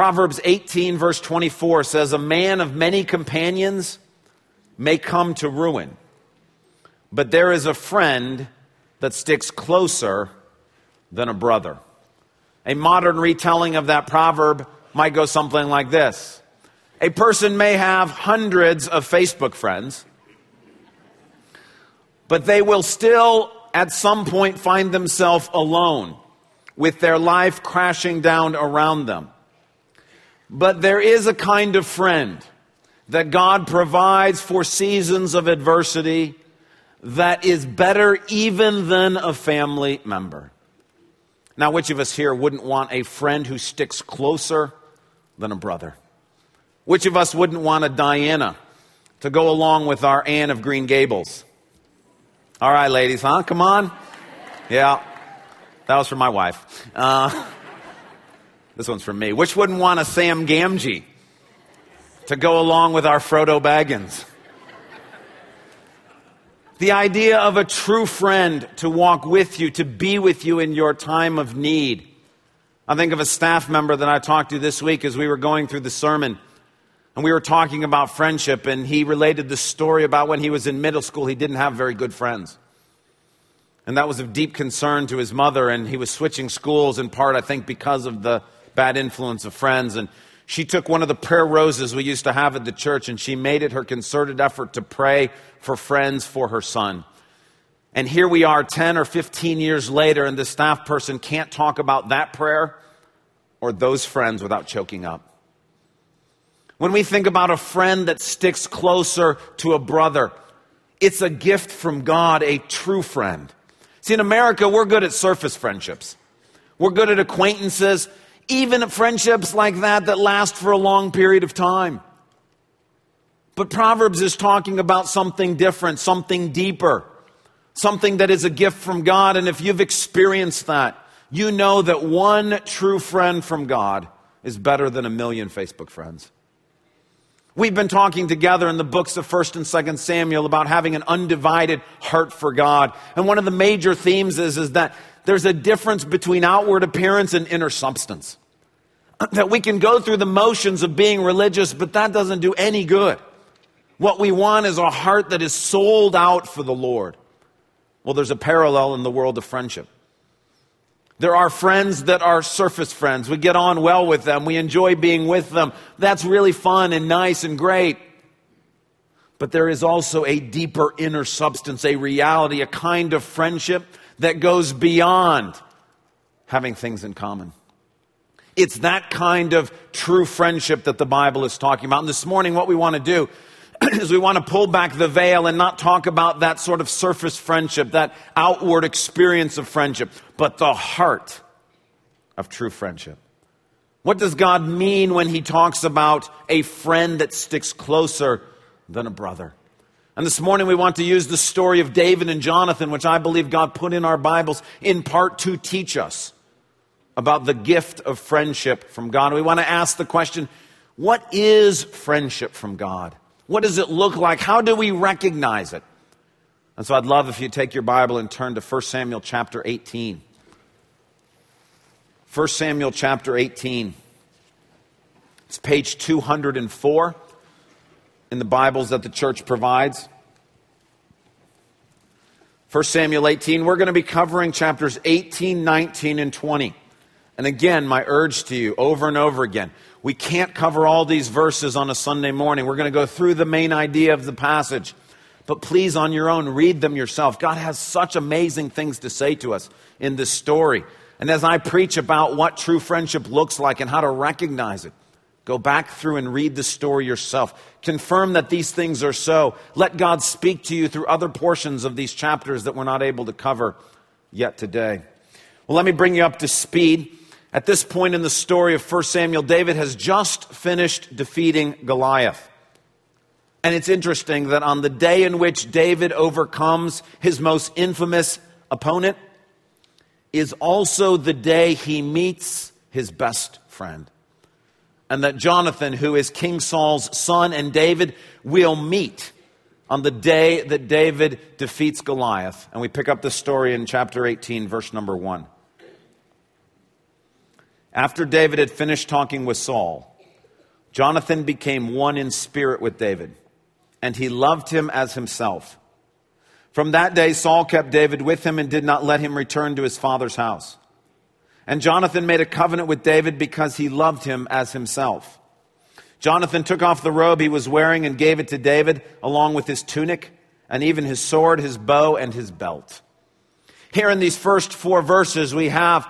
Proverbs 18, verse 24 says, A man of many companions may come to ruin, but there is a friend that sticks closer than a brother. A modern retelling of that proverb might go something like this A person may have hundreds of Facebook friends, but they will still at some point find themselves alone with their life crashing down around them. But there is a kind of friend that God provides for seasons of adversity that is better even than a family member. Now, which of us here wouldn't want a friend who sticks closer than a brother? Which of us wouldn't want a Diana to go along with our Anne of Green Gables? All right, ladies, huh? Come on. Yeah, that was for my wife. Uh, this one's from me. Which wouldn't want a Sam Gamgee to go along with our Frodo Baggins? The idea of a true friend to walk with you, to be with you in your time of need. I think of a staff member that I talked to this week as we were going through the sermon. And we were talking about friendship, and he related the story about when he was in middle school, he didn't have very good friends. And that was of deep concern to his mother, and he was switching schools in part, I think, because of the bad influence of friends. And she took one of the prayer roses we used to have at the church and she made it her concerted effort to pray for friends for her son. And here we are 10 or 15 years later, and the staff person can't talk about that prayer or those friends without choking up. When we think about a friend that sticks closer to a brother, it's a gift from God, a true friend. See, in America, we're good at surface friendships. We're good at acquaintances even friendships like that that last for a long period of time. But Proverbs is talking about something different, something deeper, something that is a gift from God. And if you've experienced that, you know that one true friend from God is better than a million Facebook friends. We've been talking together in the books of 1st and 2nd Samuel about having an undivided heart for God. And one of the major themes is, is that there's a difference between outward appearance and inner substance. That we can go through the motions of being religious, but that doesn't do any good. What we want is a heart that is sold out for the Lord. Well, there's a parallel in the world of friendship. There are friends that are surface friends. We get on well with them. We enjoy being with them. That's really fun and nice and great. But there is also a deeper inner substance, a reality, a kind of friendship that goes beyond having things in common. It's that kind of true friendship that the Bible is talking about. And this morning, what we want to do is we want to pull back the veil and not talk about that sort of surface friendship, that outward experience of friendship, but the heart of true friendship. What does God mean when He talks about a friend that sticks closer than a brother? And this morning we want to use the story of David and Jonathan, which I believe God put in our Bibles in part to teach us about the gift of friendship from God. We want to ask the question what is friendship from God? What does it look like? How do we recognize it? And so I'd love if you take your Bible and turn to 1 Samuel chapter 18. 1 Samuel chapter 18. It's page 204 in the Bibles that the church provides. 1 Samuel 18, we're going to be covering chapters 18, 19, and 20. And again, my urge to you over and over again we can't cover all these verses on a Sunday morning. We're going to go through the main idea of the passage. But please, on your own, read them yourself. God has such amazing things to say to us in this story. And as I preach about what true friendship looks like and how to recognize it, Go back through and read the story yourself. Confirm that these things are so. Let God speak to you through other portions of these chapters that we're not able to cover yet today. Well, let me bring you up to speed. At this point in the story of 1 Samuel, David has just finished defeating Goliath. And it's interesting that on the day in which David overcomes his most infamous opponent is also the day he meets his best friend and that Jonathan, who is King Saul's son, and David will meet on the day that David defeats Goliath. And we pick up the story in chapter 18, verse number 1. After David had finished talking with Saul, Jonathan became one in spirit with David, and he loved him as himself. From that day, Saul kept David with him and did not let him return to his father's house. And Jonathan made a covenant with David because he loved him as himself. Jonathan took off the robe he was wearing and gave it to David, along with his tunic, and even his sword, his bow, and his belt. Here in these first four verses, we have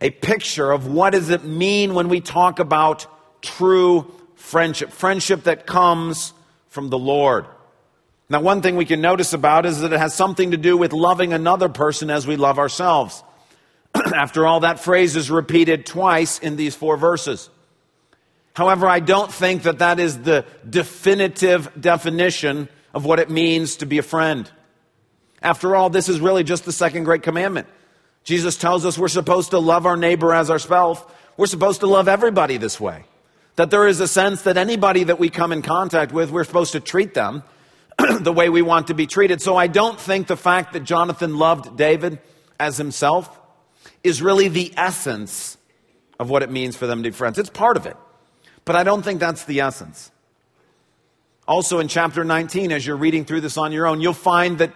a picture of what does it mean when we talk about true friendship, friendship that comes from the Lord. Now, one thing we can notice about is that it has something to do with loving another person as we love ourselves. After all, that phrase is repeated twice in these four verses. However, I don't think that that is the definitive definition of what it means to be a friend. After all, this is really just the second great commandment. Jesus tells us we're supposed to love our neighbor as ourselves. We're supposed to love everybody this way. That there is a sense that anybody that we come in contact with, we're supposed to treat them the way we want to be treated. So I don't think the fact that Jonathan loved David as himself is really the essence of what it means for them to be friends. It's part of it. But I don't think that's the essence. Also, in chapter 19, as you're reading through this on your own, you'll find that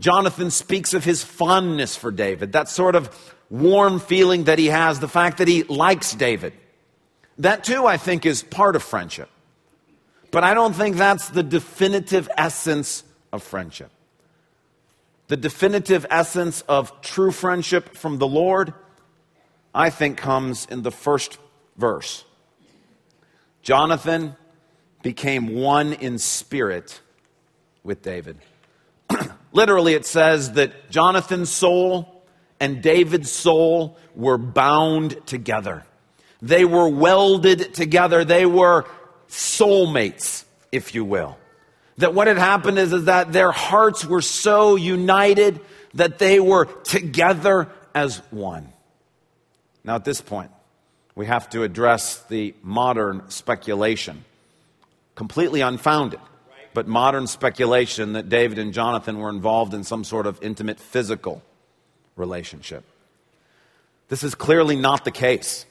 Jonathan speaks of his fondness for David, that sort of warm feeling that he has, the fact that he likes David. That, too, I think, is part of friendship. But I don't think that's the definitive essence of friendship. The definitive essence of true friendship from the Lord, I think, comes in the first verse. Jonathan became one in spirit with David. Literally, it says that Jonathan's soul and David's soul were bound together. They were welded together. They were soulmates, if you will. That what had happened is, is that their hearts were so united that they were together as one. Now, at this point, we have to address the modern speculation, completely unfounded, but modern speculation that David and Jonathan were involved in some sort of intimate physical relationship. This is clearly not the case.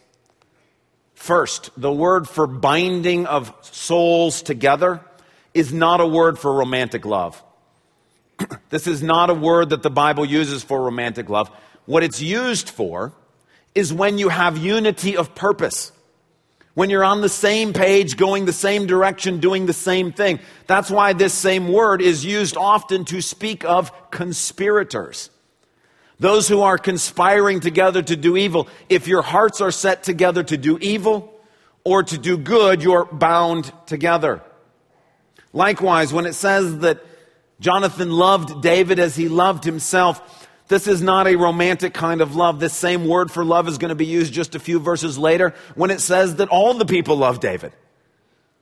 First, the word for binding of souls together is not a word for romantic love. this is not a word that the Bible uses for romantic love. What it's used for is when you have unity of purpose. When you're on the same page, going the same direction, doing the same thing. That's why this same word is used often to speak of conspirators. Those who are conspiring together to do evil. If your hearts are set together to do evil or to do good, you're bound together. Likewise, when it says that Jonathan loved David as he loved himself, this is not a romantic kind of love. This same word for love is going to be used just a few verses later when it says that all the people loved David.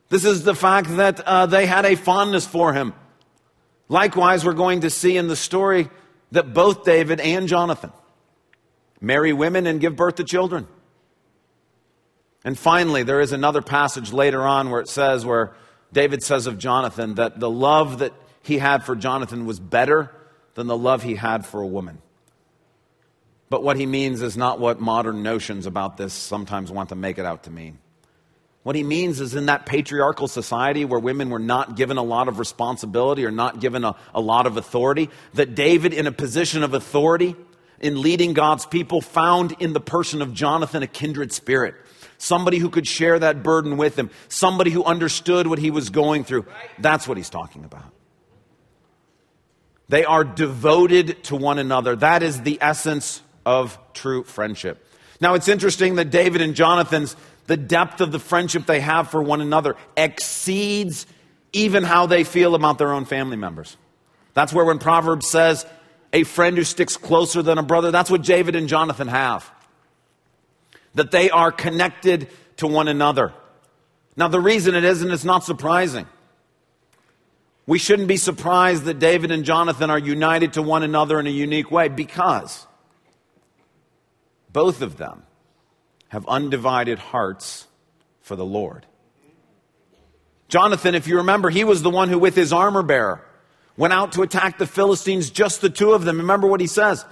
This is the fact that uh, they had a fondness for him. Likewise, we're going to see in the story that both David and Jonathan marry women and give birth to children. And finally, there is another passage later on where it says, where David says of Jonathan that the love that he had for Jonathan was better than the love he had for a woman. But what he means is not what modern notions about this sometimes want to make it out to mean. What he means is in that patriarchal society where women were not given a lot of responsibility or not given a, a lot of authority, that David, in a position of authority in leading God's people, found in the person of Jonathan a kindred spirit. Somebody who could share that burden with him, somebody who understood what he was going through. That's what he's talking about. They are devoted to one another. That is the essence of true friendship. Now, it's interesting that David and Jonathan's, the depth of the friendship they have for one another exceeds even how they feel about their own family members. That's where when Proverbs says, a friend who sticks closer than a brother, that's what David and Jonathan have. That they are connected to one another. Now, the reason it isn't, it's not surprising, we shouldn't be surprised that David and Jonathan are united to one another in a unique way because both of them have undivided hearts for the Lord. Jonathan, if you remember, he was the one who, with his armor bearer, went out to attack the Philistines, just the two of them. Remember what he says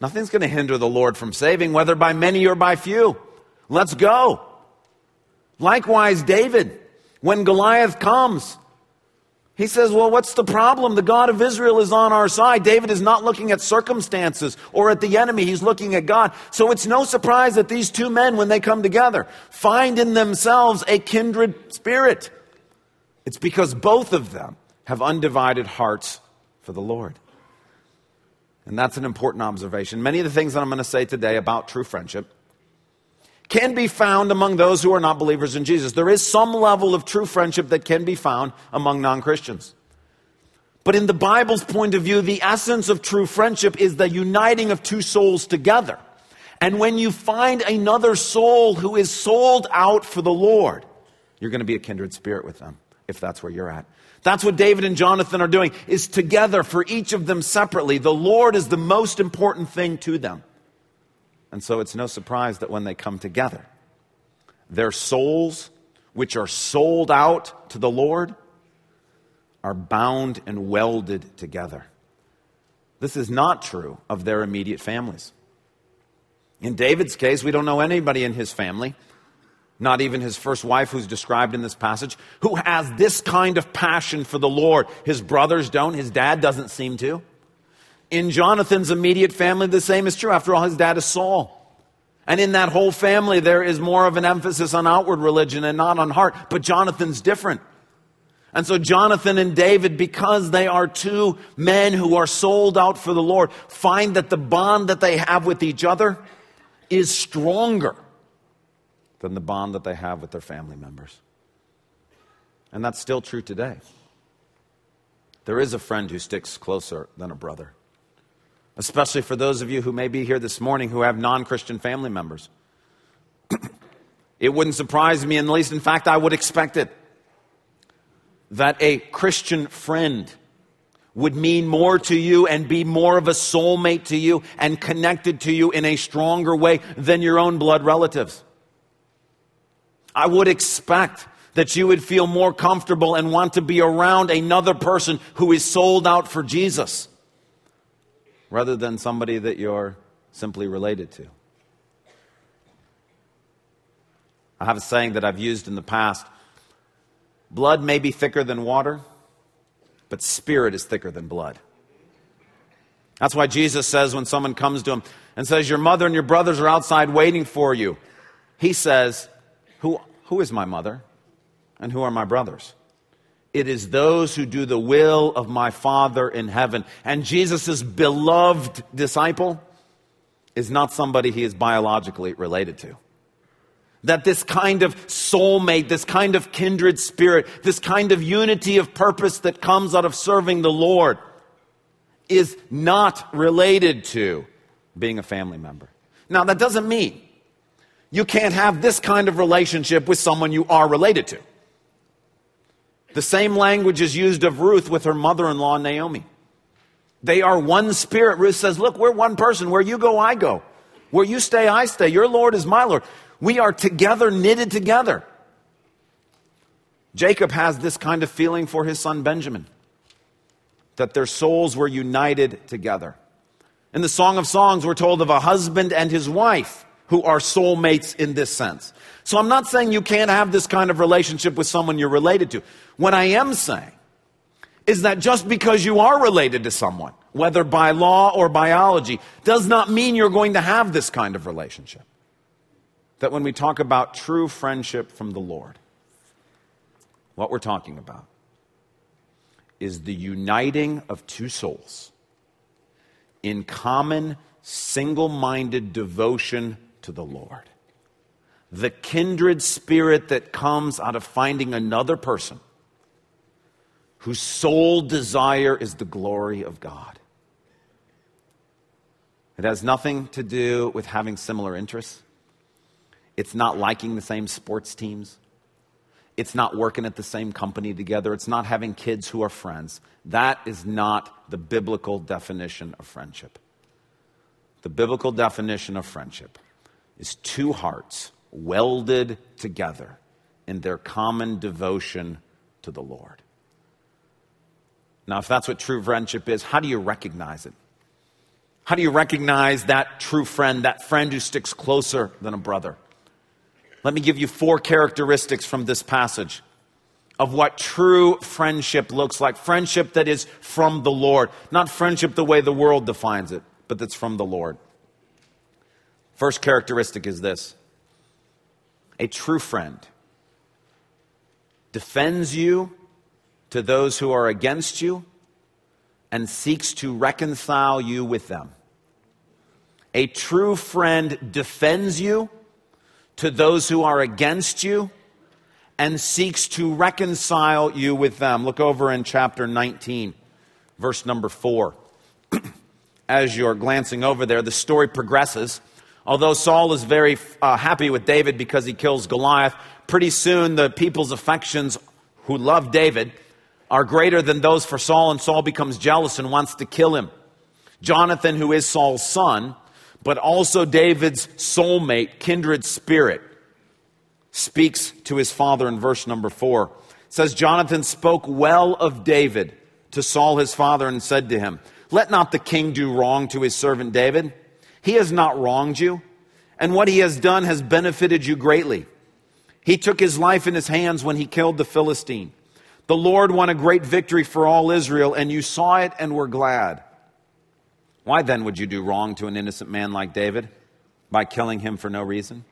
Nothing's going to hinder the Lord from saving, whether by many or by few. Let's go. Likewise, David, when Goliath comes, he says, Well, what's the problem? The God of Israel is on our side. David is not looking at circumstances or at the enemy, he's looking at God. So it's no surprise that these two men, when they come together, find in themselves a kindred spirit. It's because both of them have undivided hearts for the Lord. And that's an important observation. Many of the things that I'm going to say today about true friendship can be found among those who are not believers in Jesus. There is some level of true friendship that can be found among non Christians. But in the Bible's point of view, the essence of true friendship is the uniting of two souls together. And when you find another soul who is sold out for the Lord, you're going to be a kindred spirit with them, if that's where you're at. That's what David and Jonathan are doing, is together for each of them separately. The Lord is the most important thing to them. And so it's no surprise that when they come together, their souls, which are sold out to the Lord, are bound and welded together. This is not true of their immediate families. In David's case, we don't know anybody in his family, not even his first wife, who's described in this passage, who has this kind of passion for the Lord. His brothers don't, his dad doesn't seem to. In Jonathan's immediate family, the same is true. After all, his dad is Saul. And in that whole family, there is more of an emphasis on outward religion and not on heart. But Jonathan's different. And so Jonathan and David, because they are two men who are sold out for the Lord, find that the bond that they have with each other is stronger than the bond that they have with their family members. And that's still true today. There is a friend who sticks closer than a brother especially for those of you who may be here this morning who have non Christian family members. it wouldn't surprise me in the least. In fact, I would expect it that a Christian friend would mean more to you and be more of a soulmate to you and connected to you in a stronger way than your own blood relatives. I would expect that you would feel more comfortable and want to be around another person who is sold out for Jesus rather than somebody that you're simply related to. I have a saying that I've used in the past blood may be thicker than water, but spirit is thicker than blood. That's why Jesus says when someone comes to him and says, Your mother and your brothers are outside waiting for you, he says, Who, who is my mother and who are my brothers? It is those who do the will of my Father in heaven. And Jesus' beloved disciple is not somebody he is biologically related to. That this kind of soulmate, this kind of kindred spirit, this kind of unity of purpose that comes out of serving the Lord is not related to being a family member. Now, that doesn't mean you can't have this kind of relationship with someone you are related to. The same language is used of Ruth with her mother in law, Naomi. They are one spirit. Ruth says, Look, we're one person. Where you go, I go. Where you stay, I stay. Your Lord is my Lord. We are together, knitted together. Jacob has this kind of feeling for his son Benjamin, that their souls were united together. In the Song of Songs, we're told of a husband and his wife who are soulmates in this sense. So I'm not saying you can't have this kind of relationship with someone you're related to. What I am saying is that just because you are related to someone, whether by law or biology, does not mean you're going to have this kind of relationship. That when we talk about true friendship from the Lord, what we're talking about is the uniting of two souls in common, single minded devotion to the Lord. The kindred spirit that comes out of finding another person whose sole desire is the glory of God. It has nothing to do with having similar interests. It's not liking the same sports teams. It's not working at the same company together. It's not having kids who are friends. That is not the biblical definition of friendship. The biblical definition of friendship is two hearts welded together in their common devotion to the Lord. Now, if that's what true friendship is, how do you recognize it? How do you recognize that true friend, that friend who sticks closer than a brother? Let me give you four characteristics from this passage of what true friendship looks like. Friendship that is from the Lord, not friendship the way the world defines it, but that's from the Lord. First characteristic is this a true friend defends you to those who are against you and seeks to reconcile you with them. A true friend defends you to those who are against you and seeks to reconcile you with them. Look over in chapter 19, verse number 4. As you're glancing over there, the story progresses. Although Saul is very uh, happy with David because he kills Goliath, pretty soon the people's affections who love David are greater than those for Saul, and Saul becomes jealous and wants to kill him. Jonathan, who is Saul's son, but also David's soulmate, kindred spirit, speaks to his father in verse number four. It says, Jonathan spoke well of David to Saul his father and said to him, Let not the king do wrong to his servant David. He has not wronged you, and what he has done has benefited you greatly. He took his life in his hands when he killed the Philistine. The Lord won a great victory for all Israel, and you saw it and were glad. Why then would you do wrong to an innocent man like David by killing him for no reason?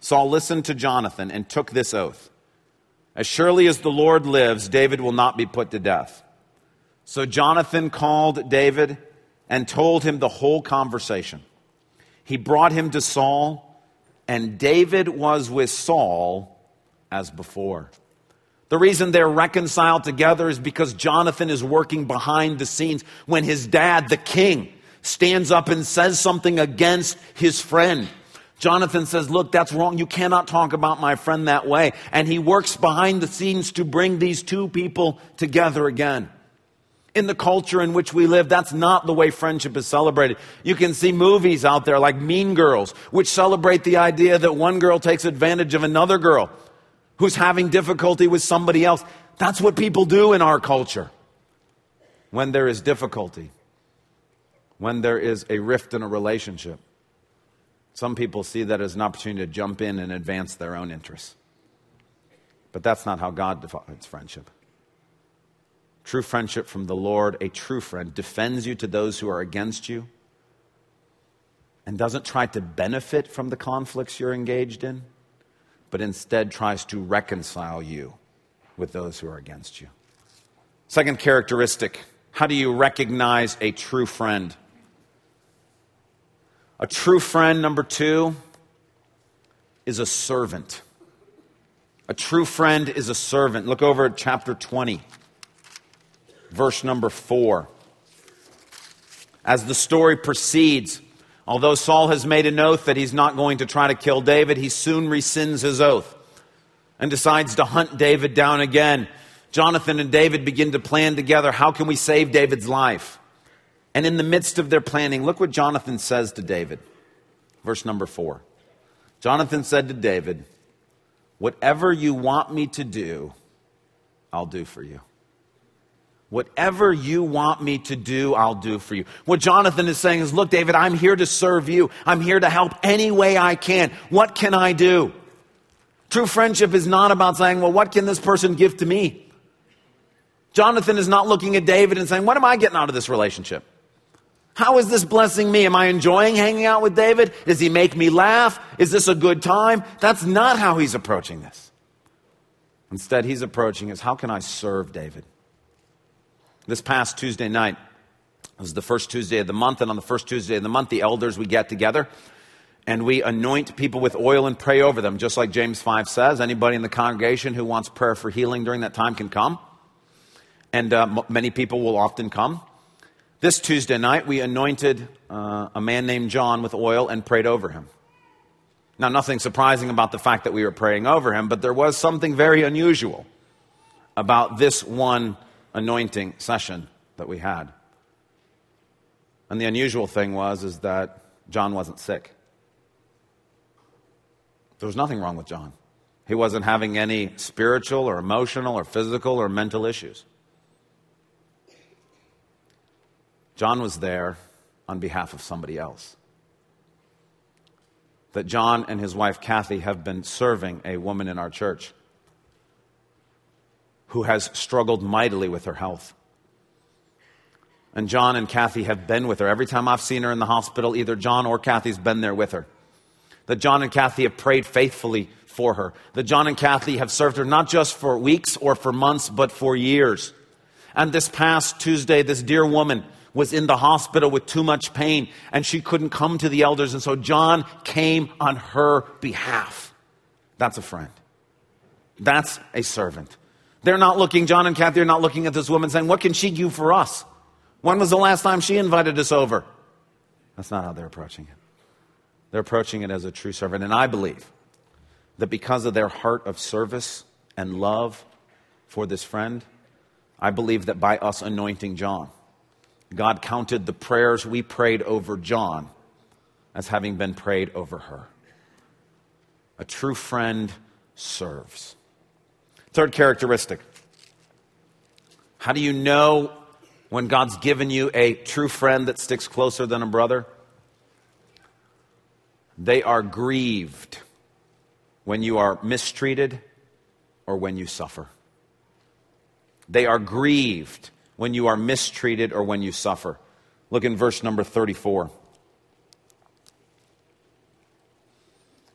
Saul listened to Jonathan and took this oath As surely as the Lord lives, David will not be put to death. So Jonathan called David and told him the whole conversation. He brought him to Saul, and David was with Saul as before. The reason they're reconciled together is because Jonathan is working behind the scenes when his dad, the king, stands up and says something against his friend. Jonathan says, Look, that's wrong. You cannot talk about my friend that way. And he works behind the scenes to bring these two people together again. In the culture in which we live, that's not the way friendship is celebrated. You can see movies out there like Mean Girls, which celebrate the idea that one girl takes advantage of another girl who's having difficulty with somebody else. That's what people do in our culture. When there is difficulty, when there is a rift in a relationship, some people see that as an opportunity to jump in and advance their own interests. But that's not how God defines friendship. True friendship from the Lord, a true friend, defends you to those who are against you and doesn't try to benefit from the conflicts you're engaged in, but instead tries to reconcile you with those who are against you. Second characteristic how do you recognize a true friend? A true friend, number two, is a servant. A true friend is a servant. Look over at chapter 20, verse number 4. As the story proceeds, although Saul has made an oath that he's not going to try to kill David, he soon rescinds his oath and decides to hunt David down again. Jonathan and David begin to plan together how can we save David's life? And in the midst of their planning, look what Jonathan says to David. Verse number four. Jonathan said to David, Whatever you want me to do, I'll do for you. Whatever you want me to do, I'll do for you. What Jonathan is saying is, Look, David, I'm here to serve you. I'm here to help any way I can. What can I do? True friendship is not about saying, Well, what can this person give to me? Jonathan is not looking at David and saying, What am I getting out of this relationship? How is this blessing me? Am I enjoying hanging out with David? Does he make me laugh? Is this a good time? That's not how he's approaching this. Instead, he's approaching is how can I serve David? This past Tuesday night was the first Tuesday of the month, and on the first Tuesday of the month, the elders we get together and we anoint people with oil and pray over them, just like James 5 says. Anybody in the congregation who wants prayer for healing during that time can come. And uh, m- many people will often come. This Tuesday night, we anointed uh, a man named John with oil and prayed over him. Now, nothing surprising about the fact that we were praying over him, but there was something very unusual about this one anointing session that we had. And the unusual thing was is that John wasn't sick. There was nothing wrong with John. He wasn't having any spiritual or emotional or physical or mental issues. John was there on behalf of somebody else. that John and his wife Kathy have been serving a woman in our church who has struggled mightily with her health. And John and Kathy have been with her. Every time I've seen her in the hospital, either John or Kathy's been there with her. That John and Kathy have prayed faithfully for her. That John and Kathy have served her not just for weeks or for months, but for years. And this past Tuesday, this dear woman was in the hospital with too much pain and she couldn't come to the elders. And so John came on her behalf. That's a friend. That's a servant. They're not looking, John and Kathy are not looking at this woman saying, What can she do for us? When was the last time she invited us over? That's not how they're approaching it. They're approaching it as a true servant. And I believe that because of their heart of service and love for this friend, I believe that by us anointing John, God counted the prayers we prayed over John as having been prayed over her. A true friend serves. Third characteristic how do you know when God's given you a true friend that sticks closer than a brother? They are grieved when you are mistreated or when you suffer. They are grieved when you are mistreated or when you suffer. Look in verse number 34.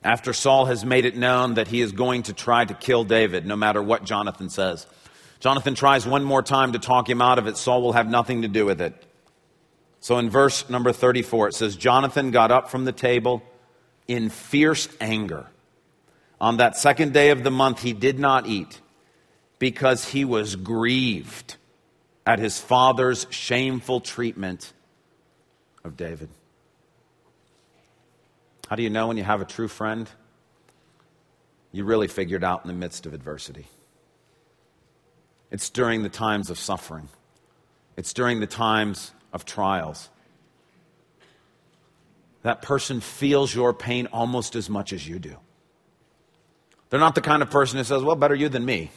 After Saul has made it known that he is going to try to kill David, no matter what Jonathan says. Jonathan tries one more time to talk him out of it. Saul will have nothing to do with it. So in verse number 34, it says Jonathan got up from the table in fierce anger. On that second day of the month, he did not eat because he was grieved at his father's shameful treatment of David. How do you know when you have a true friend? You really figure it out in the midst of adversity. It's during the times of suffering, it's during the times of trials. That person feels your pain almost as much as you do. They're not the kind of person who says, Well, better you than me.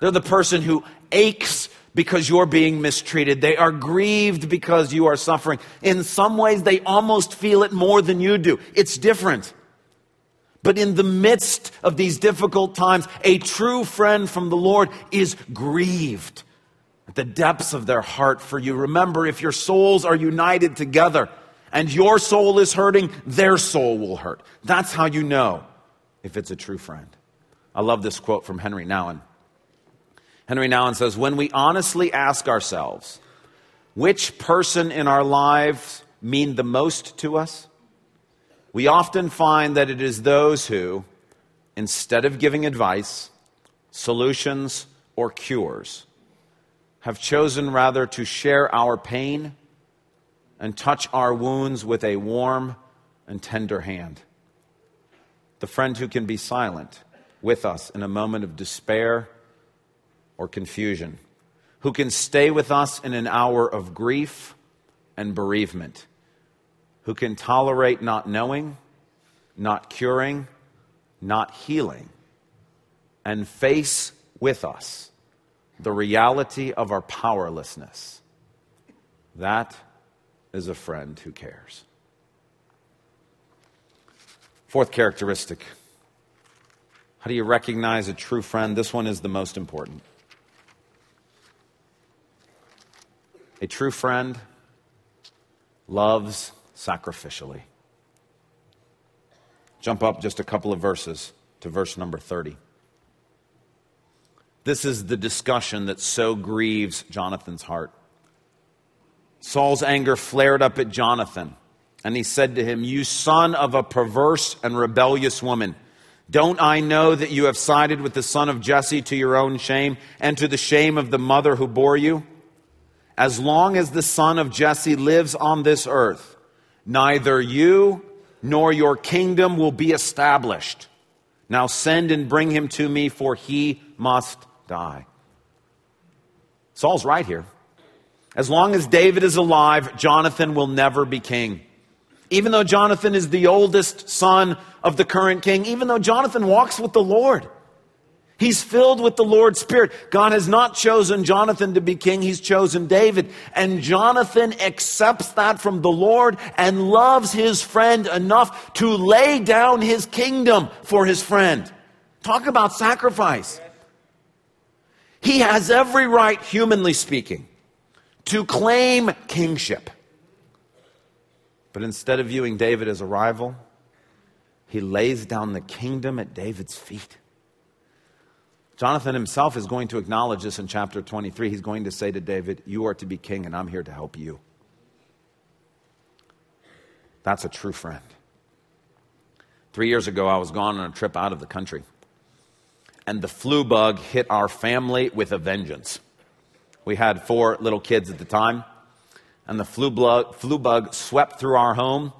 They're the person who aches because you're being mistreated. They are grieved because you are suffering. In some ways, they almost feel it more than you do. It's different. But in the midst of these difficult times, a true friend from the Lord is grieved at the depths of their heart for you. Remember, if your souls are united together and your soul is hurting, their soul will hurt. That's how you know if it's a true friend. I love this quote from Henry Nouwen. Henry Nouwen says, When we honestly ask ourselves, which person in our lives mean the most to us? We often find that it is those who, instead of giving advice, solutions, or cures, have chosen rather to share our pain and touch our wounds with a warm and tender hand. The friend who can be silent with us in a moment of despair or confusion, who can stay with us in an hour of grief and bereavement, who can tolerate not knowing, not curing, not healing, and face with us the reality of our powerlessness. That is a friend who cares. Fourth characteristic. How do you recognize a true friend? This one is the most important. A true friend loves sacrificially. Jump up just a couple of verses to verse number 30. This is the discussion that so grieves Jonathan's heart. Saul's anger flared up at Jonathan, and he said to him, You son of a perverse and rebellious woman, don't I know that you have sided with the son of Jesse to your own shame and to the shame of the mother who bore you? As long as the son of Jesse lives on this earth, neither you nor your kingdom will be established. Now send and bring him to me, for he must die. Saul's right here. As long as David is alive, Jonathan will never be king. Even though Jonathan is the oldest son of the current king, even though Jonathan walks with the Lord, He's filled with the Lord's Spirit. God has not chosen Jonathan to be king, he's chosen David. And Jonathan accepts that from the Lord and loves his friend enough to lay down his kingdom for his friend. Talk about sacrifice. He has every right, humanly speaking, to claim kingship. But instead of viewing David as a rival, he lays down the kingdom at David's feet. Jonathan himself is going to acknowledge this in chapter 23. He's going to say to David, You are to be king, and I'm here to help you. That's a true friend. Three years ago, I was gone on a trip out of the country, and the flu bug hit our family with a vengeance. We had four little kids at the time, and the flu, bug, flu bug swept through our home,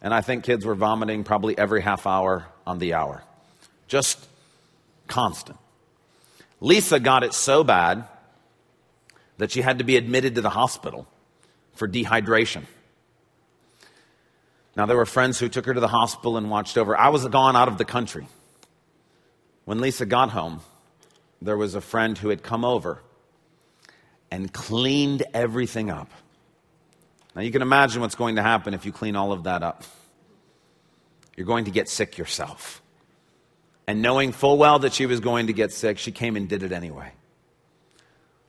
and I think kids were vomiting probably every half hour on the hour. Just constant. Lisa got it so bad that she had to be admitted to the hospital for dehydration. Now, there were friends who took her to the hospital and watched over. I was gone out of the country. When Lisa got home, there was a friend who had come over and cleaned everything up. Now, you can imagine what's going to happen if you clean all of that up. You're going to get sick yourself. And knowing full well that she was going to get sick, she came and did it anyway.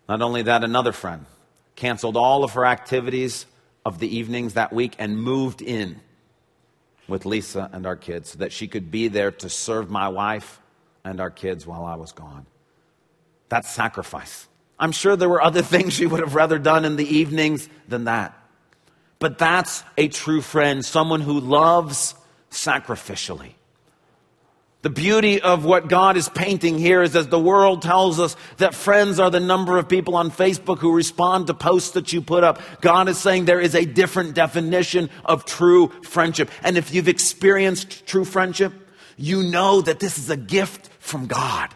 Not only that, another friend canceled all of her activities of the evenings that week and moved in with Lisa and our kids so that she could be there to serve my wife and our kids while I was gone. That's sacrifice. I'm sure there were other things she would have rather done in the evenings than that. But that's a true friend, someone who loves sacrificially. The beauty of what God is painting here is as the world tells us that friends are the number of people on Facebook who respond to posts that you put up. God is saying there is a different definition of true friendship. And if you've experienced true friendship, you know that this is a gift from God.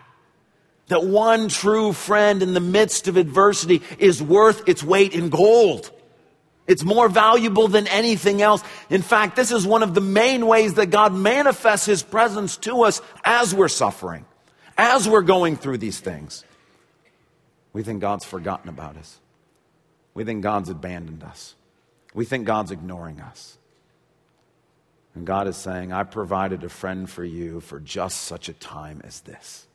That one true friend in the midst of adversity is worth its weight in gold. It's more valuable than anything else. In fact, this is one of the main ways that God manifests His presence to us as we're suffering, as we're going through these things. We think God's forgotten about us. We think God's abandoned us. We think God's ignoring us. And God is saying, I provided a friend for you for just such a time as this.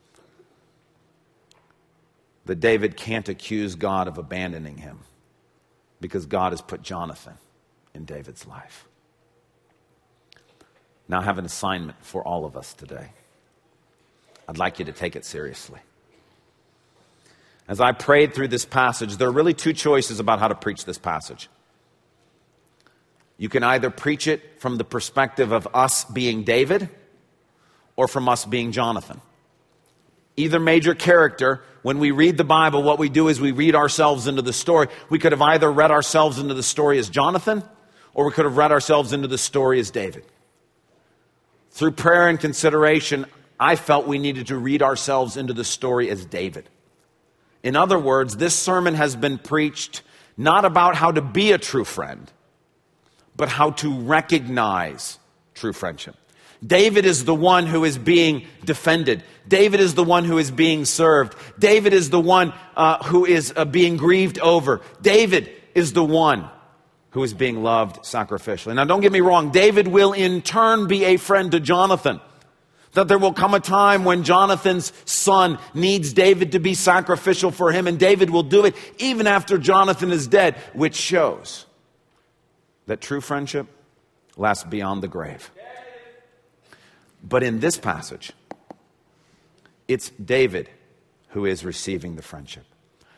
That David can't accuse God of abandoning him because God has put Jonathan in David's life. Now, I have an assignment for all of us today. I'd like you to take it seriously. As I prayed through this passage, there are really two choices about how to preach this passage. You can either preach it from the perspective of us being David or from us being Jonathan either major character, when we read the Bible, what we do is we read ourselves into the story. We could have either read ourselves into the story as Jonathan, or we could have read ourselves into the story as David. Through prayer and consideration, I felt we needed to read ourselves into the story as David. In other words, this sermon has been preached not about how to be a true friend, but how to recognize true friendship. David is the one who is being defended. David is the one who is being served. David is the one uh, who is uh, being grieved over. David is the one who is being loved sacrificially. Now, don't get me wrong, David will in turn be a friend to Jonathan. That there will come a time when Jonathan's son needs David to be sacrificial for him, and David will do it even after Jonathan is dead, which shows that true friendship lasts beyond the grave. But in this passage, it's David who is receiving the friendship.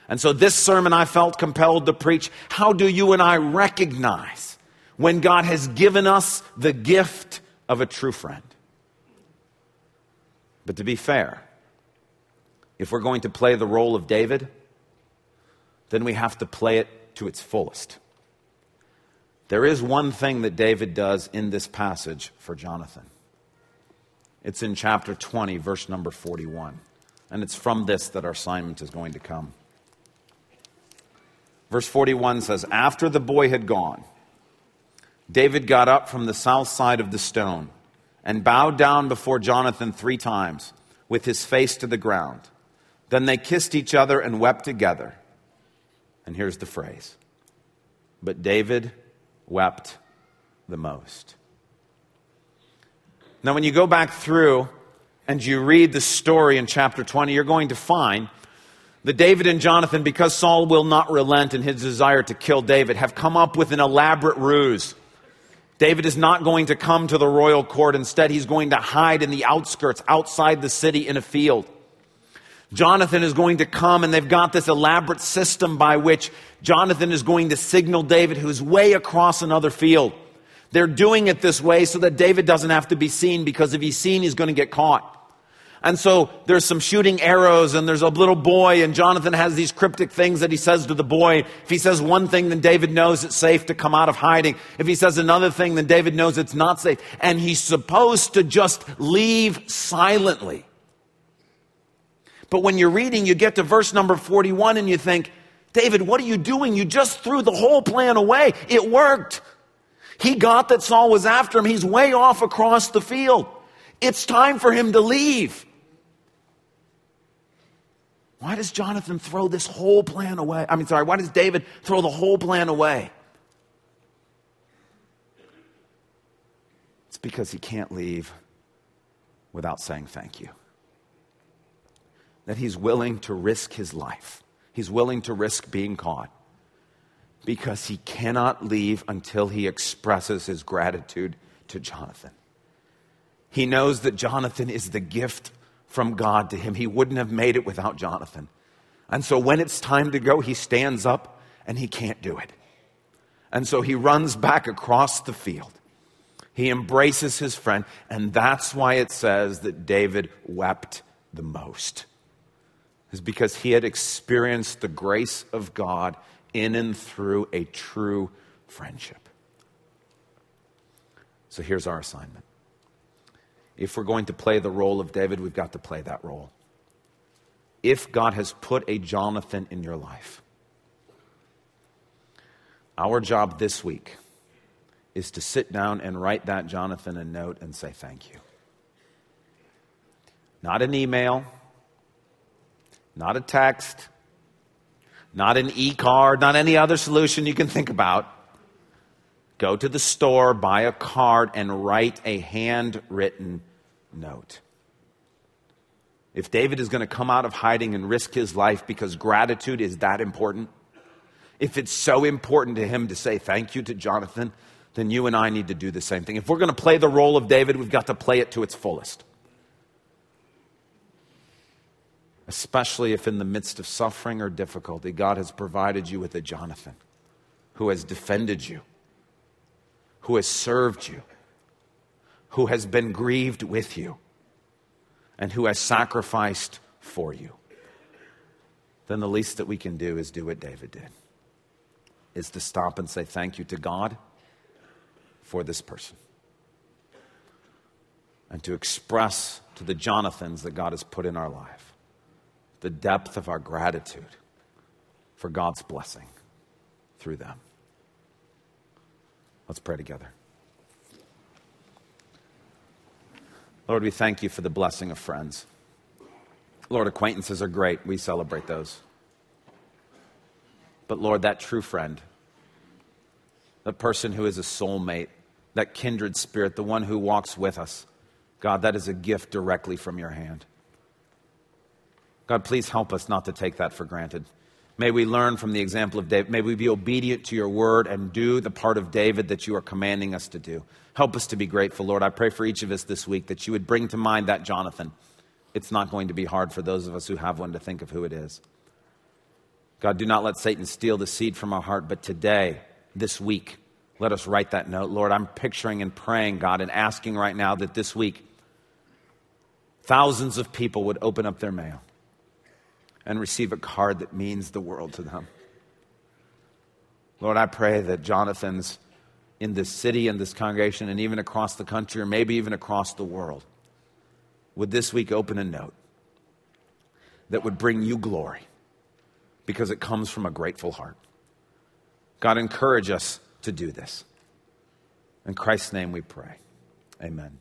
And so, this sermon I felt compelled to preach how do you and I recognize when God has given us the gift of a true friend? But to be fair, if we're going to play the role of David, then we have to play it to its fullest. There is one thing that David does in this passage for Jonathan. It's in chapter 20, verse number 41. And it's from this that our assignment is going to come. Verse 41 says After the boy had gone, David got up from the south side of the stone and bowed down before Jonathan three times. with his face to the ground. Then they kissed each other and wept together. And here's the phrase But David wept the most. Now, when you go back through and you read the story in chapter 20, you're going to find that David and Jonathan, because Saul will not relent in his desire to kill David, have come up with an elaborate ruse. David is not going to come to the royal court. Instead, he's going to hide in the outskirts, outside the city, in a field. Jonathan is going to come, and they've got this elaborate system by which Jonathan is going to signal David, who's way across another field. They're doing it this way so that David doesn't have to be seen, because if he's seen, he's going to get caught. And so there's some shooting arrows, and there's a little boy, and Jonathan has these cryptic things that he says to the boy. If he says one thing, then David knows it's safe to come out of hiding. If he says another thing, then David knows it's not safe. And he's supposed to just leave silently. But when you're reading, you get to verse number 41 and you think, David, what are you doing? You just threw the whole plan away. It worked. He got that Saul was after him. He's way off across the field. It's time for him to leave. Why does Jonathan throw this whole plan away? I mean, sorry, why does David throw the whole plan away? It's because he can't leave without saying thank you that he's willing to risk his life. He's willing to risk being caught because he cannot leave until he expresses his gratitude to Jonathan. He knows that Jonathan is the gift from God to him. He wouldn't have made it without Jonathan. And so when it's time to go, he stands up and he can't do it. And so he runs back across the field. He embraces his friend, and that's why it says that David wept the most is because he had experienced the grace of God in and through a true friendship. So here's our assignment. If we're going to play the role of David, we've got to play that role. If God has put a Jonathan in your life, our job this week is to sit down and write that Jonathan a note and say thank you. Not an email, not a text, not an e card, not any other solution you can think about. Go to the store, buy a card, and write a handwritten note. If David is going to come out of hiding and risk his life because gratitude is that important, if it's so important to him to say thank you to Jonathan, then you and I need to do the same thing. If we're going to play the role of David, we've got to play it to its fullest. Especially if in the midst of suffering or difficulty, God has provided you with a Jonathan who has defended you, who has served you, who has been grieved with you, and who has sacrificed for you. Then the least that we can do is do what David did is to stop and say thank you to God for this person. And to express to the Jonathans that God has put in our life the depth of our gratitude for God's blessing through them. Let's pray together. Lord, we thank you for the blessing of friends. Lord, acquaintances are great. We celebrate those. But Lord, that true friend, that person who is a soulmate, that kindred spirit, the one who walks with us, God, that is a gift directly from your hand. God, please help us not to take that for granted. May we learn from the example of David. May we be obedient to your word and do the part of David that you are commanding us to do. Help us to be grateful, Lord. I pray for each of us this week that you would bring to mind that Jonathan. It's not going to be hard for those of us who have one to think of who it is. God, do not let Satan steal the seed from our heart, but today, this week, let us write that note. Lord, I'm picturing and praying, God, and asking right now that this week, thousands of people would open up their mail and receive a card that means the world to them. Lord, I pray that Jonathan's in this city and this congregation and even across the country or maybe even across the world would this week open a note that would bring you glory because it comes from a grateful heart. God, encourage us to do this. In Christ's name we pray. Amen.